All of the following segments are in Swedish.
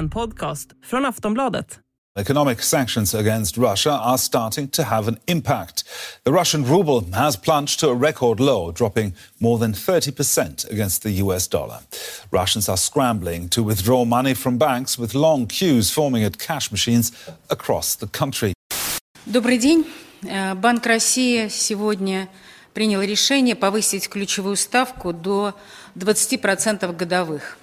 En podcast från Aftonbladet. Economic sanctions against Russia are starting to have an impact. The Russian ruble has plunged to a record low, dropping more than 30% against the US dollar. Russians are scrambling to withdraw money from banks with long queues forming at cash machines across the country. Добрый день. Э, Банк России сегодня принял решение повысить ключевую ставку до 20% годовых.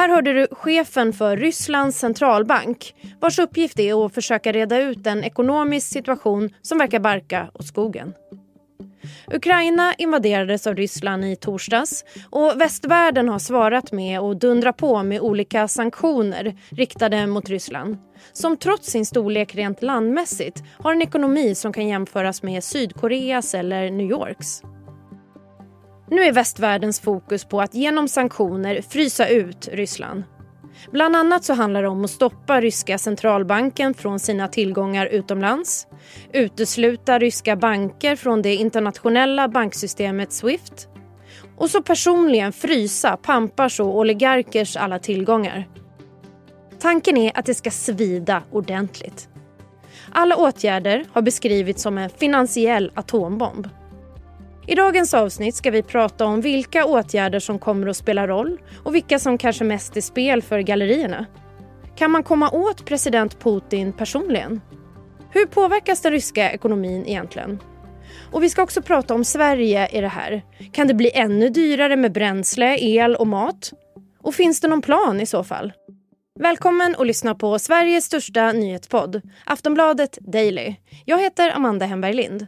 Här hörde du chefen för Rysslands centralbank vars uppgift är att försöka reda ut en ekonomisk situation som verkar barka åt skogen. Ukraina invaderades av Ryssland i torsdags och västvärlden har svarat med att dundra på med olika sanktioner riktade mot Ryssland som trots sin storlek rent landmässigt har en ekonomi som kan jämföras med Sydkoreas eller New Yorks. Nu är västvärldens fokus på att genom sanktioner frysa ut Ryssland. Bland annat så handlar det om att stoppa ryska centralbanken från sina tillgångar utomlands, utesluta ryska banker från det internationella banksystemet Swift och så personligen frysa pampars och oligarkers alla tillgångar. Tanken är att det ska svida ordentligt. Alla åtgärder har beskrivits som en finansiell atombomb. I dagens avsnitt ska vi prata om vilka åtgärder som kommer att spela roll och vilka som kanske mest är spel för gallerierna. Kan man komma åt president Putin personligen? Hur påverkas den ryska ekonomin egentligen? Och vi ska också prata om Sverige i det här. Kan det bli ännu dyrare med bränsle, el och mat? Och finns det någon plan i så fall? Välkommen att lyssna på Sveriges största nyhetspodd, Aftonbladet Daily. Jag heter Amanda Hemberg Lind.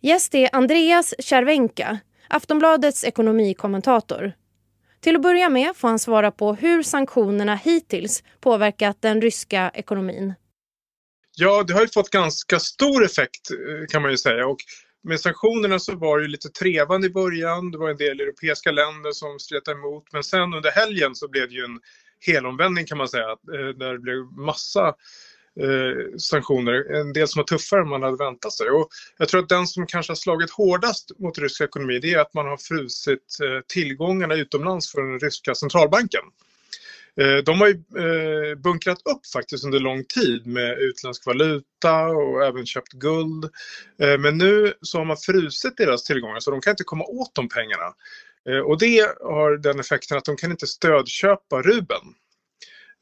Gäst är Andreas Cervenka, Aftonbladets ekonomikommentator. Till att börja med får han svara på hur sanktionerna hittills påverkat den ryska ekonomin. Ja, det har ju fått ganska stor effekt eh, kan man ju säga. Och med sanktionerna så var det lite trevande i början. Det var en del europeiska länder som stretade emot. Men sen under helgen så blev det ju en helomvändning kan man säga. Eh, där det blev massa eh, sanktioner. En del som var tuffare än man hade väntat sig. Och jag tror att den som kanske har slagit hårdast mot rysk ekonomi det är att man har frusit eh, tillgångarna utomlands från den ryska centralbanken. Eh, de har ju eh, bunkrat upp faktiskt under lång tid med utländsk valuta och även köpt guld. Eh, men nu så har man frusit deras tillgångar så de kan inte komma åt de pengarna. Och det har den effekten att de kan inte stödköpa rubeln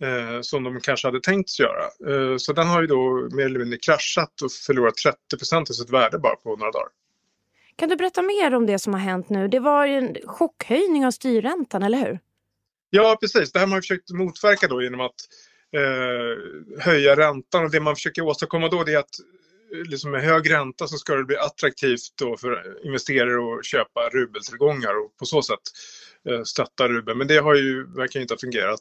eh, som de kanske hade tänkt göra. Eh, Så den har ju då mer eller mindre kraschat och förlorat 30 procent av sitt värde bara på några dagar. Kan du berätta mer om det som har hänt nu? Det var ju en chockhöjning av styrräntan, eller hur? Ja, precis. Det här har man försökt motverka då genom att eh, höja räntan och det man försöker åstadkomma då är att liksom med hög ränta så ska det bli attraktivt då för investerare att köpa rubeltillgångar och på så sätt eh, stötta rubeln. Men det har ju, verkar inte ha fungerat.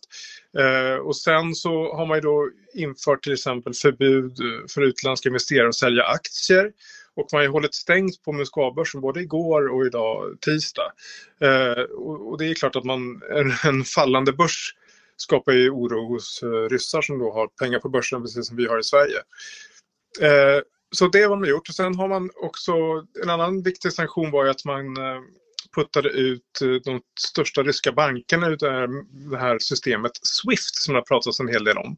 Eh, och sen så har man ju då infört till exempel förbud eh, för utländska investerare att sälja aktier. Och man har ju hållit stängt på Moskvabörsen både igår och idag tisdag. Och, det är klart att man, en, fallande börs skapar ju oro hos ryssar som då har pengar på börsen precis som vi har i Sverige. Eh, så det har man gjort. Och sen har man också, en annan viktig sanktion var ju att man eh, puttade ut eh, de största ryska bankerna ur det här, systemet Swift som det har pratats en hel del om.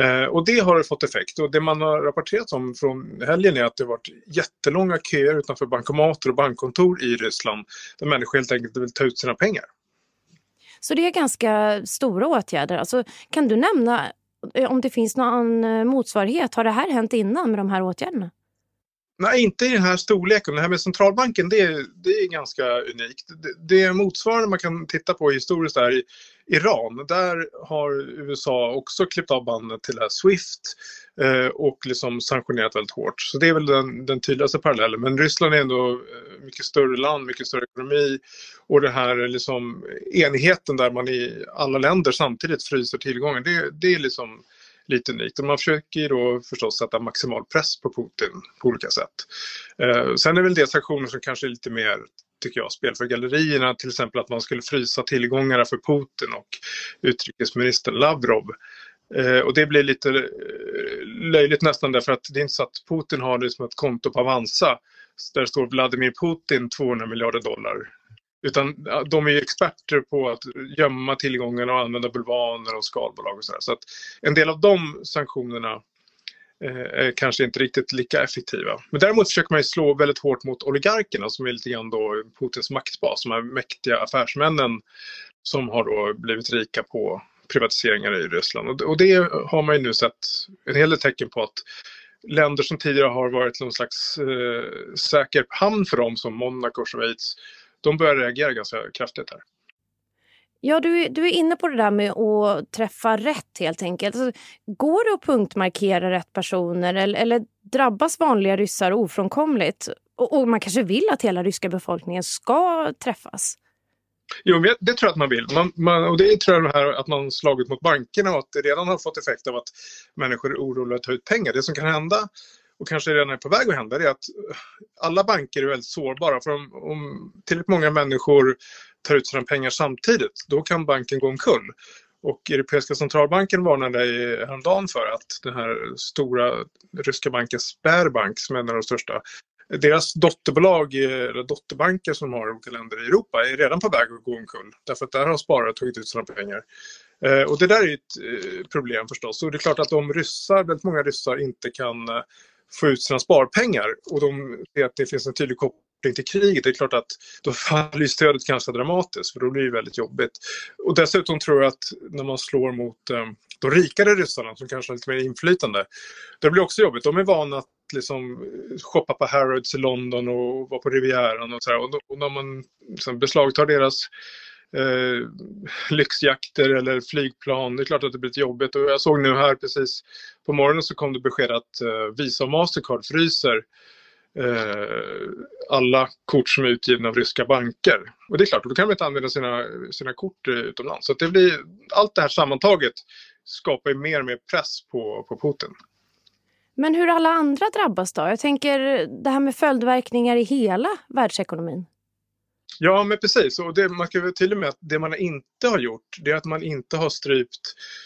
Eh, och det har fått effekt och det man har rapporterat om från helgen är att det har varit jättelånga köer utanför bankomater och bankkontor i Ryssland där människor helt enkelt vill ta ut sina pengar. Så det är ganska stora åtgärder. Alltså, kan du nämna Eh, om det finns någon eh, motsvarighet? Har det här hänt innan med de här åtgärderna? Nej, inte i den här storleken. Det här med centralbanken, det är, det är ganska unikt. Det, det motsvarande man kan titta på historiskt är Iran. Där har USA också klippt av bandet till här Swift eh, och liksom sanktionerat väldigt hårt. Så det är väl den, den tydligaste parallellen. Men Ryssland är ändå eh, mycket större land, mycket större ekonomi och den här eh, liksom enigheten där man i alla länder samtidigt fryser tillgången. Det, det är liksom lite unikt. Och man försöker ju då förstås sätta maximal press på Putin på olika sätt. Eh, sen är väl det sanktioner som kanske är lite mer tycker jag, spel för gallerierna. Till exempel att man skulle frysa tillgångarna för Putin och utrikesminister Lavrov. Eh, och det blir lite eh, löjligt nästan därför att det är inte så att Putin har det som ett konto på Avanza där står Vladimir Putin 200 miljarder dollar. Utan de är experter på att gömma tillgångarna och använda bulvaner och skalbolag och sådär. Så att en del av de sanktionerna eh, är kanske inte riktigt lika effektiva. Men däremot försöker man ju slå väldigt hårt mot oligarkerna som är lite grann då Putins maktbas, de här mäktiga affärsmännen som har då blivit rika på privatiseringar i Ryssland. Och det har man ju nu sett en hel del tecken på att länder som tidigare har varit någon slags eh, säker hamn för dem som Monaco och Schweiz, de börjar reagera ganska kraftigt här. Ja, du, du är inne på det där med att träffa rätt helt enkelt. Alltså, går det att punktmarkera rätt personer eller, eller drabbas vanliga ryssar ofrånkomligt? Och, och, man kanske vill att hela ryska befolkningen ska träffas? Jo, det tror jag att man vill. Man, man, och det tror jag det här att man slagit mot bankerna och att det redan har fått effekt av att människor är oroliga att ta ut pengar. Det som kan hända och kanske redan är på väg att hända det är att eh, alla banker är väldigt sårbara. För om, om tillräckligt många människor tar ut sina pengar samtidigt, då kan banken gå omkull. Och Europeiska centralbanken varnade häromdagen för att den här stora ryska banken Sberbank, som är en av de största, deras dotterbolag, eller dotterbanker som har i olika länder i Europa är redan på väg att gå omkull. Därför att där har sparare tagit ut sina pengar. Eh, och det där är ett eh, problem förstås. Och det är klart att om ryssar, väldigt många ryssar inte kan få ut sina sparpengar och de ser att det finns en tydlig koppling till kriget, det är klart att då faller stödet ganska dramatiskt för då blir det väldigt jobbigt. Och dessutom tror jag att när man slår mot eh, de rikare ryssarna som kanske har lite mer inflytande, det blir också jobbigt. De är vana att liksom shoppa på Harrods i London och vara på Rivieran och sådär. Och, och när man liksom beslagtar deras eh, lyxjakter eller flygplan, det är klart att det blir lite jobbigt. Och jag såg nu här precis på morgonen så kom det besked att eh, Visa och Mastercard fryser eh, alla kort som är utgivna av ryska banker. Och det är klart, då kan man inte använda sina, sina kort eh, utomlands. Så det blir, allt det här sammantaget skapar ju mer och mer press på, på Putin. Men hur alla andra drabbas då? Jag tänker det här med följdverkningar i hela världsekonomin. Ja, men precis. Och det, man kan väl till och med att det man inte har gjort, det är att man inte har strypt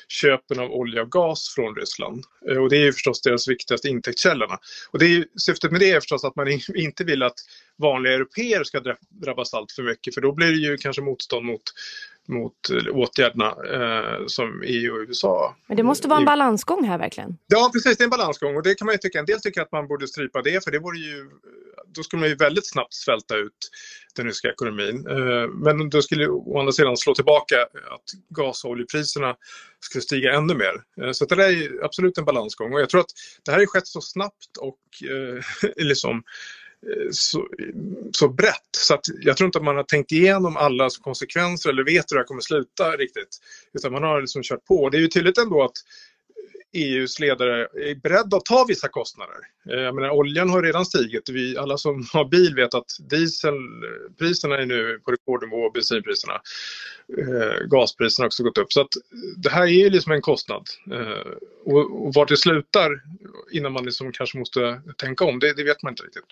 köpen av olja och gas från Ryssland. Eh, och det är ju förstås deras viktigaste intäktskällorna. Och det är, syftet med det är förstås att man inte vill att vanliga europeer ska drabbas allt för mycket, för då blir det ju kanske motstånd mot mot åtgärderna eh, som EU och USA. Men det måste vara en balansgång här verkligen? Ja precis, det är en balansgång och det kan man ju tycka. En del tycker att man borde strypa det för det vore ju, då skulle man ju väldigt snabbt svälta ut den ryska ekonomin. Eh, men då skulle å andra sidan slå tillbaka att gas och oljepriserna skulle stiga ännu mer. Eh, så det där är absolut en balansgång och jag tror att det här har skett så snabbt och eh, liksom Eh, Eh, så, så brett. Så att jag tror inte att man har tänkt igenom alla konsekvenser eller vet hur det här kommer sluta riktigt. Utan man har liksom kört på. Det är ju tydligt ändå att EUs ledare är beredda att ta vissa kostnader. Eh, jag menar, oljan har redan stigit. Vi, alla som har bil vet att dieselpriserna eh, är nu på rekordnivå och bensinpriserna. Eh, gaspriserna har också gått upp. Så att det här är ju liksom en kostnad. Eh, och, och vart det slutar innan man liksom kanske måste tänka om, det, det vet man inte riktigt.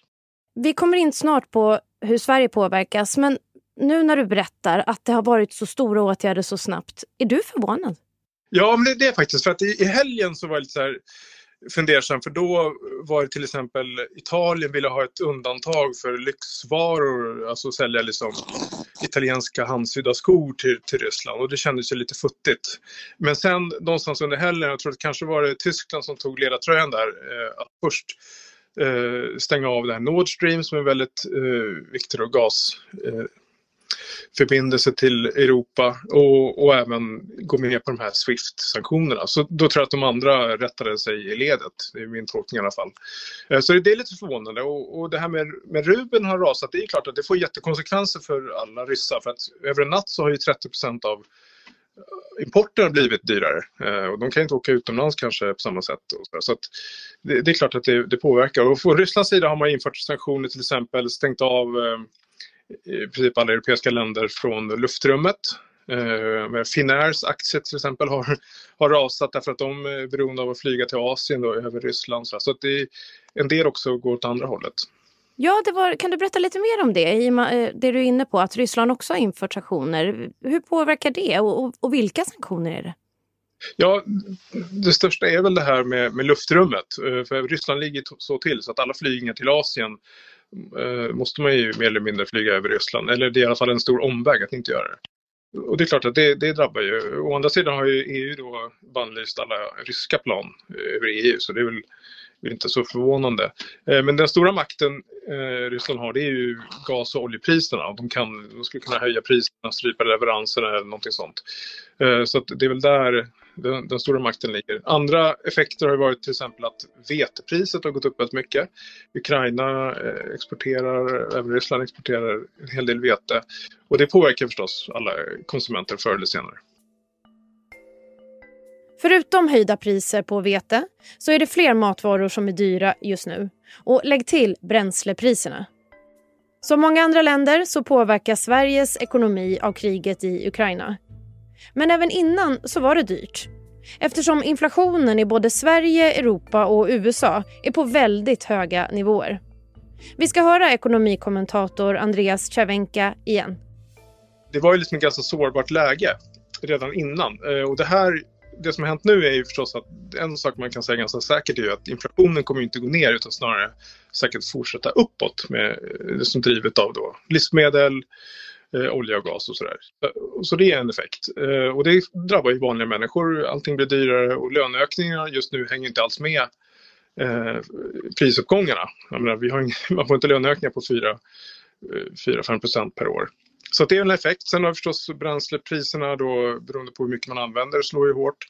Vi kommer in snart på hur Sverige påverkas, men nu när du berättar att det har varit så stora åtgärder så snabbt, är du förvånad? Ja, men det, det är faktiskt för att i, i helgen så var jag lite så här fundersam för då var det till exempel Italien ville ha ett undantag för lyxvaror, alltså sälja liksom italienska handsydda skor till, till Ryssland och det kändes ju lite futtigt. Men sen någonstans under helgen, jag tror att kanske var det Tyskland som tog ledartröjan där, eh, att först Eh, stänga av det här Nord Stream som är väldigt eh, viktig gas eh, förbindelse till Europa och, och, även gå med på de här Swift-sanktionerna. Så då tror jag att de andra rättade sig i ledet. Det är min tolkning i alla fall. Eh, så det är lite förvånande och, och det här med, med Ruben har rasat, det är klart att det får jättekonsekvenser för alla ryssar för att över en natt så har ju 30% av importen har blivit dyrare eh, och de kan inte åka utomlands kanske på samma sätt. så, det, det, är klart att det, det, påverkar. Och från Rysslands sida har man infört sanktioner till exempel, stängt av eh, i princip alla europeiska länder från luftrummet. Eh, Finnairs aktier till exempel har, har rasat därför att de är beroende av att flyga till Asien då, över Ryssland. Så att det, en del också går åt andra hållet. Ja, det var, kan du berätta lite mer om det? I eh, det du är inne på, att Ryssland också har infört sanktioner. Hur påverkar det och, och, och vilka sanktioner är det? Ja, det största är väl det här med, med luftrummet. Eh, för Ryssland ligger så till så att alla flygningar till Asien eh, måste man ju mer eller mindre flyga över Ryssland. Eller det är i alla fall en stor omväg att inte göra det. Och det är klart att det, det drabbar ju. Å andra sidan har ju EU då bannlyst alla ryska plan eh, över EU så det är väl inte så förvånande. Men den stora makten Eh, Ryssland har det är ju gas och oljepriserna. De, kan, de skulle kunna höja priserna, strypa leveranserna eller någonting sånt. Eh, så det är väl där den, den, stora makten ligger. Andra effekter har varit till exempel att vetepriset har gått upp väldigt mycket. Ukraina eh, exporterar, även Ryssland exporterar en hel del vete. Och det påverkar förstås alla konsumenter förr eller senare. Förutom höjda priser på vete så är det fler matvaror som är dyra just nu. Och lägg till bränslepriserna. Som många andra länder så påverkas Sveriges ekonomi av kriget i Ukraina. Men även innan så var det dyrt. Eftersom inflationen i både Sverige, Europa och USA är på väldigt höga nivåer. Vi ska höra ekonomikommentator Andreas Cervenka igen. Det var ju liksom ett ganska sårbart läge redan innan. Eh, och det här det som har hänt nu är ju förstås att en sak man kan säga ganska säkert är ju att inflationen kommer inte gå ner utan snarare säkert fortsätta uppåt med eh, det som drivet av då livsmedel, eh, olja och gas och sådär. Eh, så det är en effekt. Eh, och det drabbar ju vanliga människor. Allting blir dyrare och löneökningarna just nu hänger inte alls med eh, prisuppgångarna. Menar, vi har man får inte löneökningar på 4-5 eh, procent per år. Så det är en effekt. Sen har förstås bränslepriserna då beroende på hur mycket man använder slår ju hårt.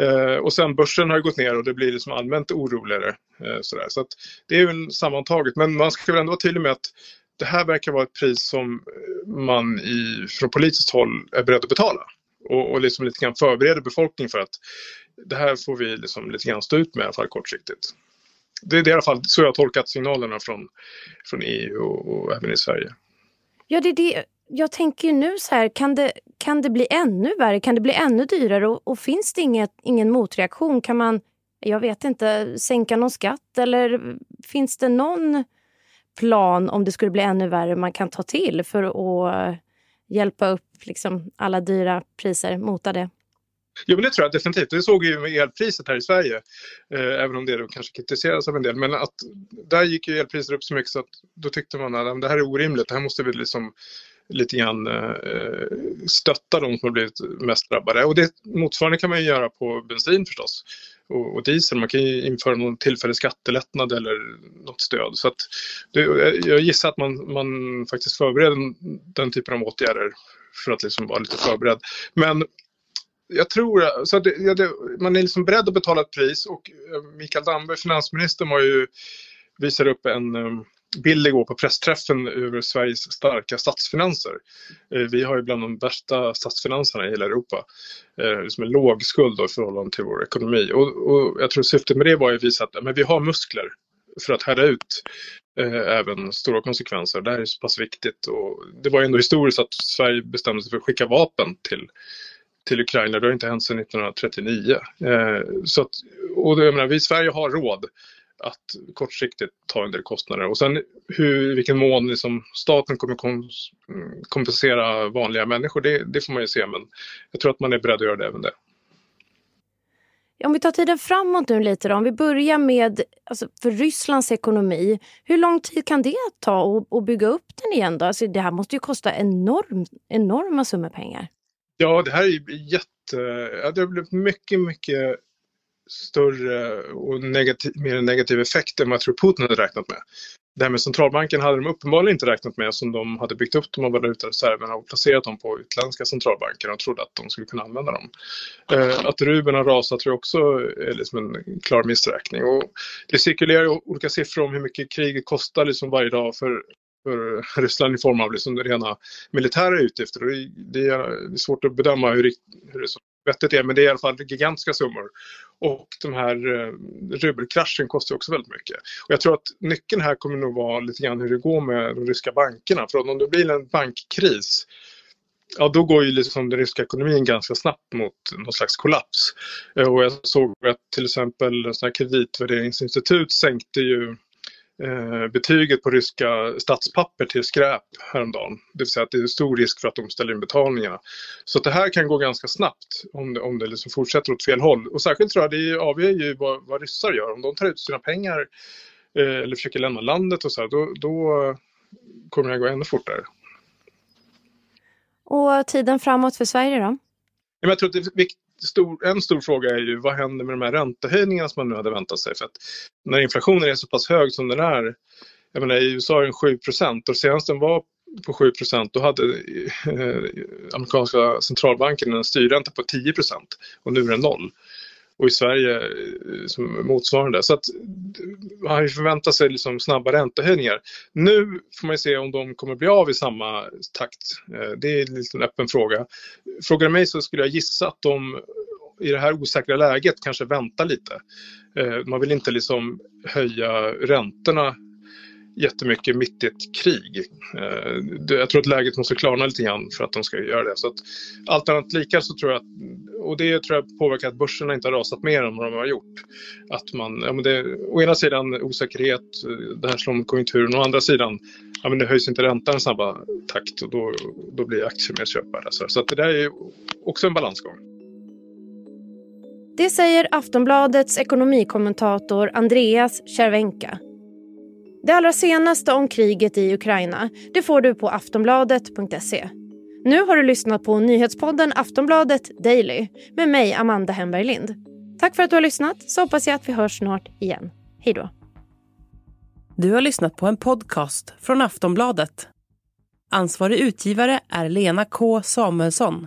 Eh, och sen börsen har gått ner och det blir liksom allmänt oroligare. Eh, sådär. Så det är väl sammantaget. Men man ska väl ändå vara tydlig med att det här verkar vara ett pris som eh, man i, från politiskt håll är beredd att betala. Och, och liksom lite grann förbereder befolkningen för att det här får vi liksom lite grann stå ut med i alla fall kortsiktigt. Det, det är i alla fall så jag har tolkat signalerna från, från EU och, och även i Sverige. Ja, det är det jag tänker nu så här, kan det, kan det bli ännu värre? Kan det bli ännu dyrare? Och, och finns det inget, ingen motreaktion? Kan man, jag vet inte, sänka någon skatt? Eller finns det någon plan om det skulle bli ännu värre man kan ta till för att hjälpa upp liksom, alla dyra priser, mota det? Jo, men det tror jag definitivt. Det såg vi ju med elpriset här i Sverige, eh, även om det då kanske kritiseras av en del. Men att där gick ju elpriset upp så mycket så att då tyckte man att det här är orimligt. Det här måste vi liksom lite grann eh, stötta de som har blivit mest drabbade. Och det motsvarande kan man ju göra på bensin förstås och, och diesel. Man kan ju införa någon tillfällig skattelättnad eller något stöd. Så att det, jag gissar att man, man faktiskt förbereder den typen av åtgärder för att liksom vara lite förberedd. Men jag tror så det, ja, det, man är liksom beredd att betala ett pris och eh, Mikael Damberg, finansministern, var ju, visade upp en eh, bild igår på pressträffen över Sveriges starka statsfinanser. Eh, vi har ju bland de värsta statsfinanserna i hela Europa. Eh, som en låg skuld i förhållande till vår ekonomi. Och, och, jag tror syftet med det var att visa att men vi har muskler för att härda ut eh, även stora konsekvenser. Det här är så pass viktigt. Och det var ju ändå historiskt att Sverige bestämde sig för att skicka vapen till till Ukraina. Det har inte hänt sedan 1939. Eh, så att, och jag menar, vi i Sverige har råd att kortsiktigt ta en del kostnader. Och sen hur, vilken mån liksom staten kommer kompensera vanliga människor, det, det, får man ju se. Men jag tror att man är beredd att göra det även det. Om vi tar tiden framåt nu lite då, om vi börjar med alltså för Rysslands ekonomi. Hur lång tid kan det ta att bygga upp den igen? Då? Alltså det här måste ju kosta enorm, enorma summor pengar. Ja, det här är jätte... Det har blivit mycket, mycket större och negativ, mer negativ effekt än vad jag tror Putin hade räknat med. Det här med centralbanken hade de uppenbarligen inte räknat med som de hade byggt upp de här valutareserverna och placerat dem på utländska centralbanker och trodde att de skulle kunna använda dem. Eh, att rubeln har rasat tror jag också är liksom en klar missräkning. Och det cirkulerar olika siffror om hur mycket kriget kostar liksom varje dag för, för Ryssland i form av liksom rena militära utgifter. Det, är, svårt att bedöma hur, hur det vettigt är, men det är i alla fall gigantiska summor. Och den här eh, rubelkraschen kostar också väldigt mycket. Och jag tror att nyckeln här kommer nog vara lite grann hur det går med de ryska bankerna. För om det blir en bankkris ja då går ju liksom den ryska ekonomin ganska snabbt mot någon slags kollaps. Eh, och jag såg att till exempel sådana kreditvärderingsinstitut sänkte ju Eh, betyget på ryska statspapper till skräp häromdagen. Det vill säga att det är stor risk för att de ställer in betalningarna. Så det här kan gå ganska snabbt om det, om det liksom fortsätter åt fel håll. Och särskilt tror jag det avgör ju vad, vad ryssar gör. Om de tar ut sina pengar eh, eller försöker lämna landet och så här, då, då kommer det gå ännu fortare. Och tiden framåt för Sverige då? Jag tror att det stor, en stor fråga är ju vad händer med de här räntehöjningarna som man nu hade väntat sig? För att när inflationen är så pass hög som den är, jag menar i USA är den 7 och senast den var på 7% då hade eh, eh, amerikanska centralbanken en styrränta på 10% och nu är den noll. Och i Sverige eh, som motsvarande. Så att man förväntar sig liksom snabba räntehöjningar. Nu får man se om de kommer bli av i samma takt. Eh, det är en liten öppen fråga. Frågar du mig så skulle jag gissa att de i det här osäkra läget kanske väntar lite. Eh, man vill inte liksom höja räntorna jättemycket mitt i ett krig. Eh, jag tror att läget måste klarna lite grann för att de ska göra det. Så att, allt annat lika så tror jag att, och det tror jag påverkar att börserna inte har rasat mer än vad de har gjort. Att man, ja, men det, å ena sidan osäkerhet, eh, det här slår mot konjunkturen, å andra sidan ja, men det höjs inte räntan i snabba takt och då, då blir aktier mer köpbara. Så, så att det där är också en balansgång. Det säger Aftonbladets ekonomikommentator Andreas Cervenka. Det allra senaste om kriget i Ukraina det får du på aftonbladet.se. Nu har du lyssnat på nyhetspodden Aftonbladet Daily med mig, Amanda Hemberg Lind. Tack för att du har lyssnat, så hoppas jag att vi hörs snart igen. Hej då. Du har lyssnat på en podcast från Aftonbladet. Ansvarig utgivare är Lena K Samuelsson.